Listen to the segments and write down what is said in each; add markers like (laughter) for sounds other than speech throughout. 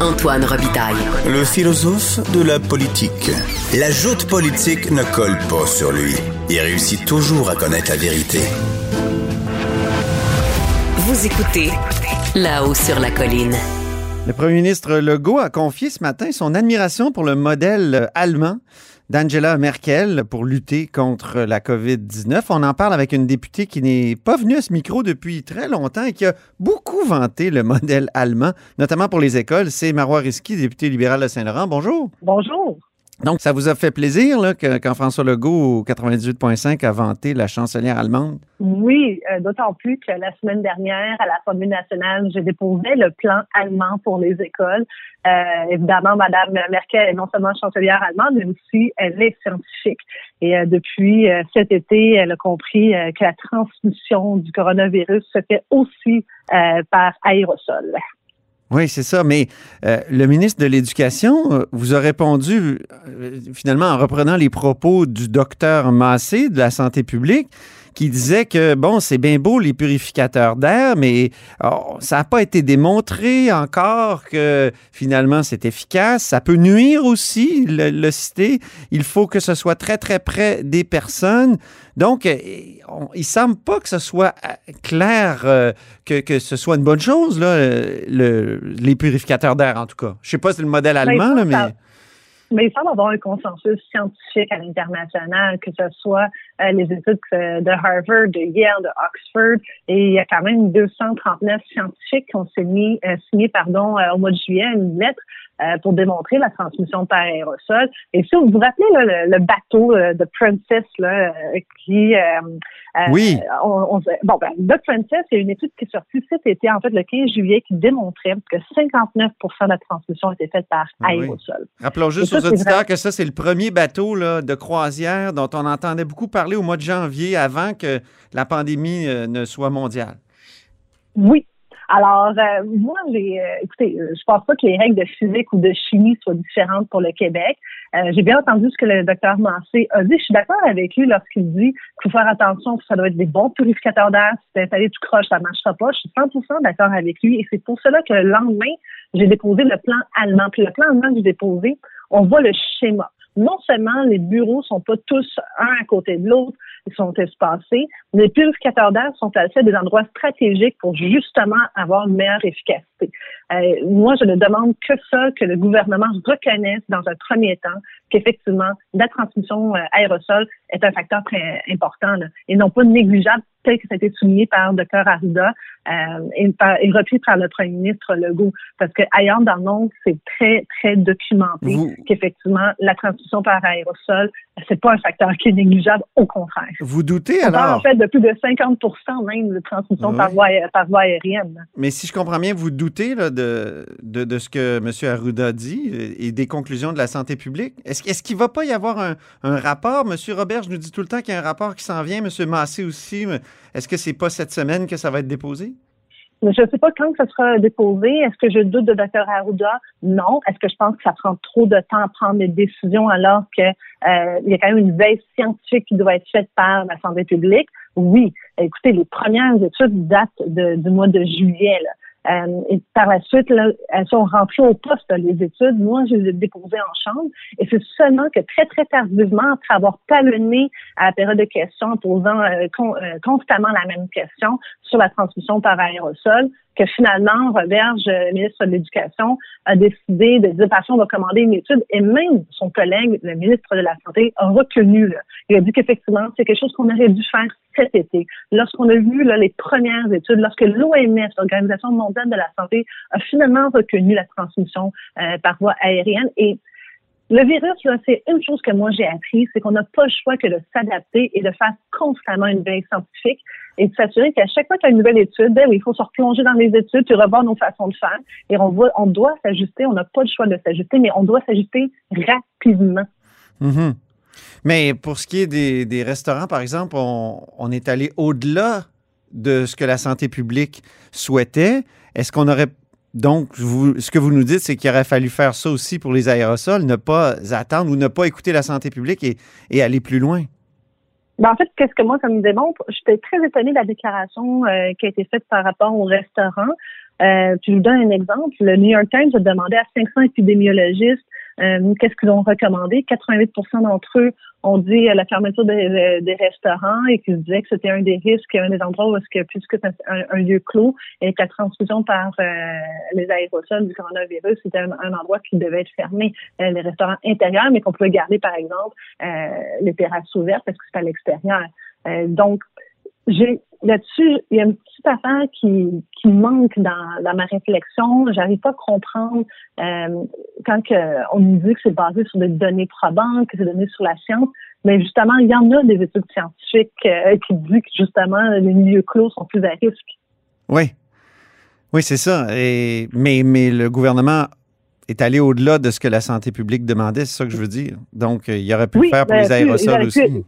Antoine Robitaille. Le philosophe de la politique. La joute politique ne colle pas sur lui. Il réussit toujours à connaître la vérité. Vous écoutez là-haut sur la colline. Le premier ministre Legault a confié ce matin son admiration pour le modèle allemand d'Angela Merkel pour lutter contre la COVID-19. On en parle avec une députée qui n'est pas venue à ce micro depuis très longtemps et qui a beaucoup vanté le modèle allemand, notamment pour les écoles. C'est Marois Risky, députée libérale de Saint-Laurent. Bonjour. Bonjour. Donc, ça vous a fait plaisir là, que, quand François Legault, au 98.5, a vanté la chancelière allemande? Oui, euh, d'autant plus que la semaine dernière, à l'Assemblée nationale, j'ai déposé le plan allemand pour les écoles. Euh, évidemment, Madame Merkel est non seulement chancelière allemande, mais aussi elle est scientifique. Et euh, depuis euh, cet été, elle a compris euh, que la transmission du coronavirus se fait aussi euh, par aérosol. Oui, c'est ça. Mais euh, le ministre de l'Éducation euh, vous a répondu euh, finalement en reprenant les propos du docteur Massé de la santé publique qui disait que, bon, c'est bien beau les purificateurs d'air, mais oh, ça n'a pas été démontré encore que finalement c'est efficace. Ça peut nuire aussi, le, le citer. Il faut que ce soit très, très près des personnes. Donc, euh, on, il semble pas que ce soit euh, clair euh, que, que, ce soit une bonne chose, là, le, les purificateurs d'air, en tout cas. Je sais pas si c'est le modèle allemand, là, mais... Mais il semble avoir un consensus scientifique à l'international, que ce soit euh, les études de Harvard, de Yale, de Oxford, et il y a quand même 239 scientifiques qui ont signé, euh, signé pardon, euh, au mois de juillet une lettre pour démontrer la transmission par aérosol. Et si vous vous rappelez là, le, le, bateau de Princess là, qui oui. On, on, bon ben The Princess, il y a une étude qui est sortie cet été, en fait le 15 juillet, qui démontrait que 59% de la transmission était faite par ah aérosol. Oui. Rappelons juste aux auditeurs que ça, c'est le premier bateau là, de croisière dont on entendait beaucoup parler au mois de janvier avant que la pandémie euh, ne soit mondiale. Oui. Alors, euh, moi, j'ai, euh, écoutez, je pense pas que les règles de physique ou de chimie soient différentes pour le Québec. j'ai bien entendu ce que le docteur Mancé a dit. Je suis d'accord avec lui lorsqu'il dit qu'il faut faire attention, ça doit être des bons purificateurs d'air. Si c'est installé tout croche, ça marchera pas. Je suis 100% d'accord avec lui. Et c'est pour cela que le lendemain, j'ai déposé le plan allemand. Puis le plan allemand que j'ai déposé, on voit le schéma. Non seulement les bureaux sont pas tous un à côté de l'autre, sont espacés, les purificateurs d'air sont placés à des endroits stratégiques pour justement avoir une meilleure efficacité. Euh, moi, je ne demande que ça, que le gouvernement reconnaisse dans un premier temps qu'effectivement, la transmission euh, aérosol est un facteur très important là, et non pas négligeable tel que ça a été souligné par le Dr Arruda euh, et, par, et, repris par le premier ministre Legault. Parce que ailleurs dans le monde, c'est très, très documenté Vous... qu'effectivement, la transmission par aérosol, c'est pas un facteur qui est négligeable, au contraire. Vous doutez alors? en fait de plus de 50 même de transmission oui. par, voie, par voie aérienne. Mais si je comprends bien, vous doutez là, de, de, de, ce que M. Arruda dit et des conclusions de la santé publique? Est-ce est qu'il ne va pas y avoir un, un rapport? M. Robert, je nous dis tout le temps qu'il y a un rapport qui s'en vient. M. Massé aussi. Est-ce que c'est pas cette semaine que ça va être déposé? Je ne sais pas quand ça sera déposé. Est-ce que je doute de Dr. Arruda? Non. Est-ce que je pense que ça prend trop de temps à prendre des décisions alors qu'il euh, y a quand même une veille scientifique qui doit être faite par la santé publique? Oui. Écoutez, les premières études datent du mois de juillet. Euh, et par la suite, là, elles sont rentrées au poste, les études. Moi, je les ai déposées en chambre. Et c'est seulement que très, très tardivement, après avoir talonné à la période de questions en posant euh, euh, constamment la même question sur la transmission par aérosol, que finalement, Roberge, ministre de l'Éducation, a décidé de dire, on va commander une étude, et même son collègue, le ministre de la Santé, a reconnu. Là. Il a dit qu'effectivement, c'est quelque chose qu'on aurait dû faire cet été. Lorsqu'on a vu là, les premières études, lorsque l'OMS, l'Organisation mondiale de la santé, a finalement reconnu la transmission euh, par voie aérienne, et le virus, c'est une chose que moi j'ai appris, c'est qu'on n'a pas le choix que de s'adapter et de faire constamment une veille scientifique et de s'assurer qu'à chaque fois qu'il y a une nouvelle étude, ben il faut se replonger dans les études, puis revoir nos façons de faire. Et on, doit s'ajuster, on n'a pas le choix de s'ajuster, mais on doit s'ajuster rapidement. Mhm. Mais pour ce qui est des, des restaurants, par exemple, on, on est allé au-delà de ce que la santé publique souhaitait. Est-ce qu'on aurait donc, vous, ce que vous nous dites, c'est qu'il aurait fallu faire ça aussi pour les aérosols, ne pas attendre ou ne pas écouter la santé publique et, aller plus loin. Ben en fait, qu'est-ce que moi, ça me démontre? J'étais très étonnée de la déclaration euh, qui a été faite par rapport au restaurant. Euh, je vous donne un exemple. Le New York Times a demandé à 500 épidémiologistes euh, qu'est-ce qu'ils ont recommandé? 88% d'entre eux ont dit la fermeture des, restaurants et qu'ils disaient que c'était un des risques, un des endroits où est-ce que puisque c'est un, lieu clos et que la transfusion par euh, les aérosols du coronavirus, c'était un, endroit qui devait être fermé. Euh, les restaurants intérieurs, mais qu'on pouvait garder, par exemple, euh, les terrasses ouvertes parce que c'est à l'extérieur. donc, j'ai là-dessus, il y a une petite affaire qui, qui manque dans, dans ma réflexion. J'arrive pas à comprendre euh, quand que on nous dit que c'est basé sur des données probantes, que c'est donné sur la science. Mais justement, il y en a des études scientifiques euh, qui disent que justement les milieux clos sont plus à risque. Oui, oui, c'est ça. Et, mais, mais le gouvernement est allé au-delà de ce que la santé publique demandait, c'est ça que je veux dire. Donc, il aurait pu le faire pour les aérosols aussi.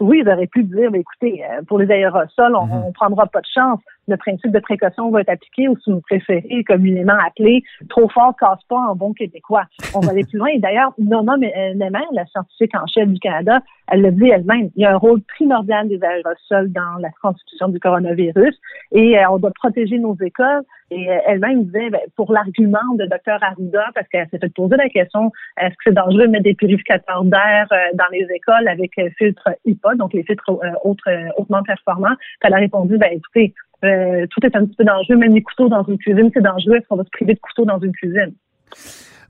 Oui, ils auraient pu dire, mais écoutez, euh, pour les aérosols, on, mhm. on prendra pas de chance. Le principe de précaution va être appliqué ou si vous préférez, communément appelé, trop fort casse pas en bon québécois. On va aller plus loin. Et d'ailleurs, Noma Nemer, la scientifique en chef du Canada, elle le dit elle-même, il y a un rôle primordial des aérosols dans la transmission du coronavirus et euh, on doit protéger nos écoles. Et euh, elle-même disait, ben, pour l'argument de Dr Arruda, parce qu'elle s'est fait poser la question, est-ce que c'est dangereux de mettre des purificateurs d'air euh, dans les écoles avec filtre HIPAA, donc les filtres hautement performants? Elle a répondu, ben écoutez, tout est un petit peu dangereux, même les couteaux dans une cuisine, c'est dangereux, est-ce qu'on va se priver de couteaux dans une cuisine?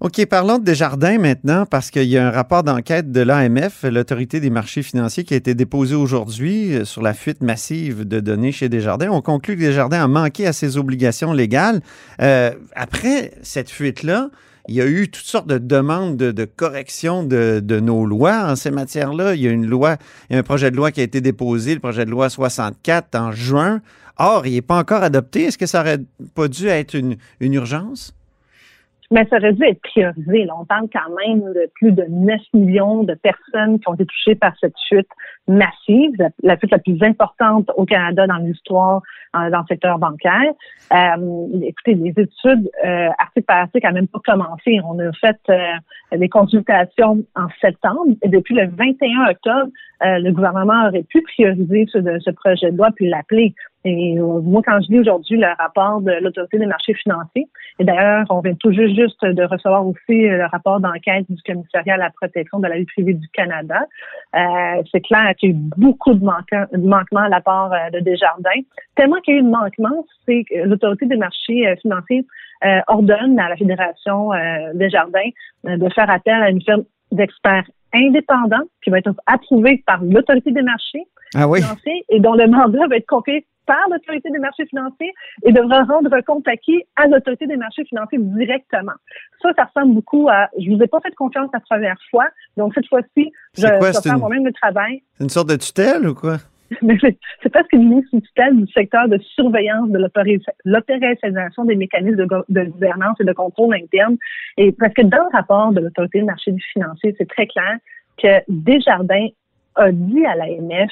OK, parlons de Desjardins maintenant, parce qu'il y a un rapport d'enquête de l'AMF, l'autorité des marchés financiers, qui a été déposé aujourd'hui euh, sur la fuite massive de données chez Desjardins. On conclut que Desjardins a manqué à ses obligations légales. Euh, après cette fuite-là, il y a eu toutes sortes de demandes de, correction de, de, nos lois en ces matières-là. Il y a une loi, il y a un projet de loi qui a été déposé, le projet de loi 64 en juin. Or, il n'est pas encore adopté. Est-ce que ça aurait pas dû être une, une urgence? Mais ça aurait dû être priorisé. Là. On parle quand même de plus de 9 millions de personnes qui ont été touchées par cette chute massive, la, chute la plus importante au Canada dans l'histoire euh, dans le secteur bancaire. Euh, écoutez, les études euh, article par article n'ont même pas commencé. On a fait des consultations en septembre depuis le 21 octobre, le gouvernement aurait pu prioriser ce projet de loi puis l'appeler. Et euh, moi, quand je lis aujourd'hui le rapport de l'Autorité des marchés financiers, et d'ailleurs, on vient tout juste de recevoir aussi le rapport d'enquête du commissariat à la protection de la vie privée du Canada, euh, c'est clair qu'il y a eu beaucoup de, manquements à la part euh, de Desjardins. Tellement qu'il y a eu de manquements, c'est que l'Autorité des marchés financiers ordonne à la Fédération Desjardins de faire appel à une firme d'experts indépendants qui va être approuvée par l'Autorité des marchés ah financiers et dont le mandat va être confié par l'autorité des marchés financiers et devra rendre compte acquis à l'autorité des marchés financiers directement. Ça, ça ressemble beaucoup à je vous ai pas fait confiance la première fois, donc cette fois-ci, je vais faire moi-même le travail. C'est une sorte de tutelle ou quoi? (laughs) c'est parce qu'il est sous tutelle du secteur de surveillance de l'opérationnalisation des mécanismes de, gouvernance et de contrôle interne. Et parce que dans le rapport de l'autorité des marchés financiers, c'est très clair que Desjardins a dit à l'AMF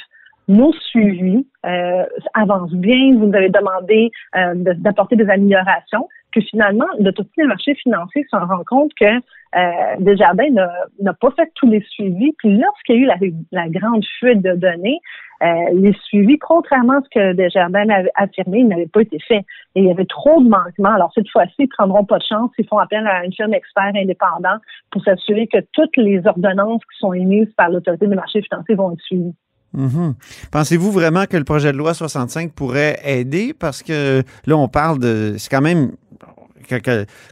nos suivis euh, avancent bien. Vous nous avez demandé euh, d'apporter des améliorations. Que finalement, l'autorité des marchés financiers se rend compte que euh, Desjardins n'a pas fait tous les suivis. Puis lorsqu'il y a eu la, grande fuite de données, euh, les suivis, contrairement à ce que Desjardins avait affirmé, n'avaient pas été faits. Et il y avait trop de manquements. Alors cette fois-ci, ils prendront pas de chance. Ils font appel à une firme expert indépendant pour s'assurer que toutes les ordonnances qui sont émises par l'autorité des marchés financiers vont être suivies. Mhm. Pensez-vous vraiment que le projet de loi 65 pourrait aider? Parce que là, on parle de. C'est quand même.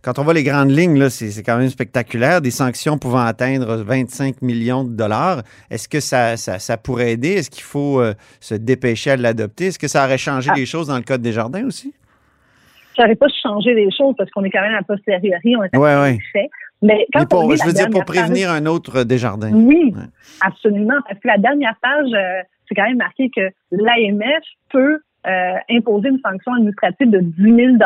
Quand on voit les grandes lignes, c'est quand même spectaculaire. Des sanctions pouvant atteindre 25 millions de dollars. Est-ce que ça, ça, pourrait aider? Est-ce qu'il faut euh, se dépêcher à l'adopter? Est-ce que ça aurait changé ah. les choses dans le Code des jardins aussi? Ça n'aurait pas changé les choses parce qu'on est quand même à posteriori, on est ouais, ouais. fait. Mais quand pour, on lit je veux dire, pour prévenir un autre Desjardins. page- oui, Ouais. absolument. Parce que la dernière page, euh, c'est quand même marqué que l'AMF peut euh, imposer une sanction administrative de 10 000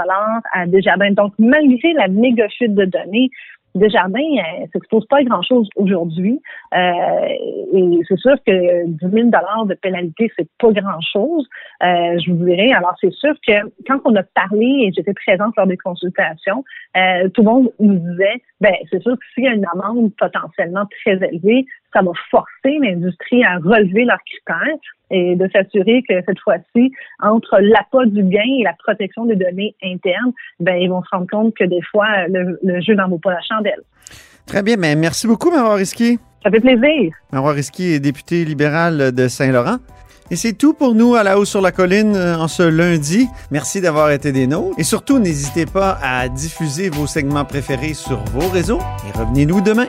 à Desjardins. Donc, malgré la méga de données, Desjardins euh, s'expose pas à grand-chose aujourd'hui. Euh, et c'est sûr que 10 000 de pénalité, c'est pas grand-chose, euh, je vous dirais. Alors, c'est sûr que quand on a parlé, et j'étais présente lors des consultations, euh, tout le monde nous disait, ben c'est sûr que s'il y a une amende potentiellement très élevée, ça va forcer l'industrie à relever leurs critères et de s'assurer que cette fois-ci, entre l'appât du gain et la protection des données internes, ben ils vont se rendre compte que des fois, le, le jeu n'en vaut pas la chandelle. Très bien, mais merci beaucoup, Marois Risquier. Ça fait plaisir. Marois Risquier est député libéral de Saint-Laurent. Et c'est tout pour nous à la hausse sur la colline euh, en ce lundi. Merci d'avoir été des nôtres. Et surtout, n'hésitez pas à diffuser vos segments préférés sur vos réseaux et revenez-nous demain.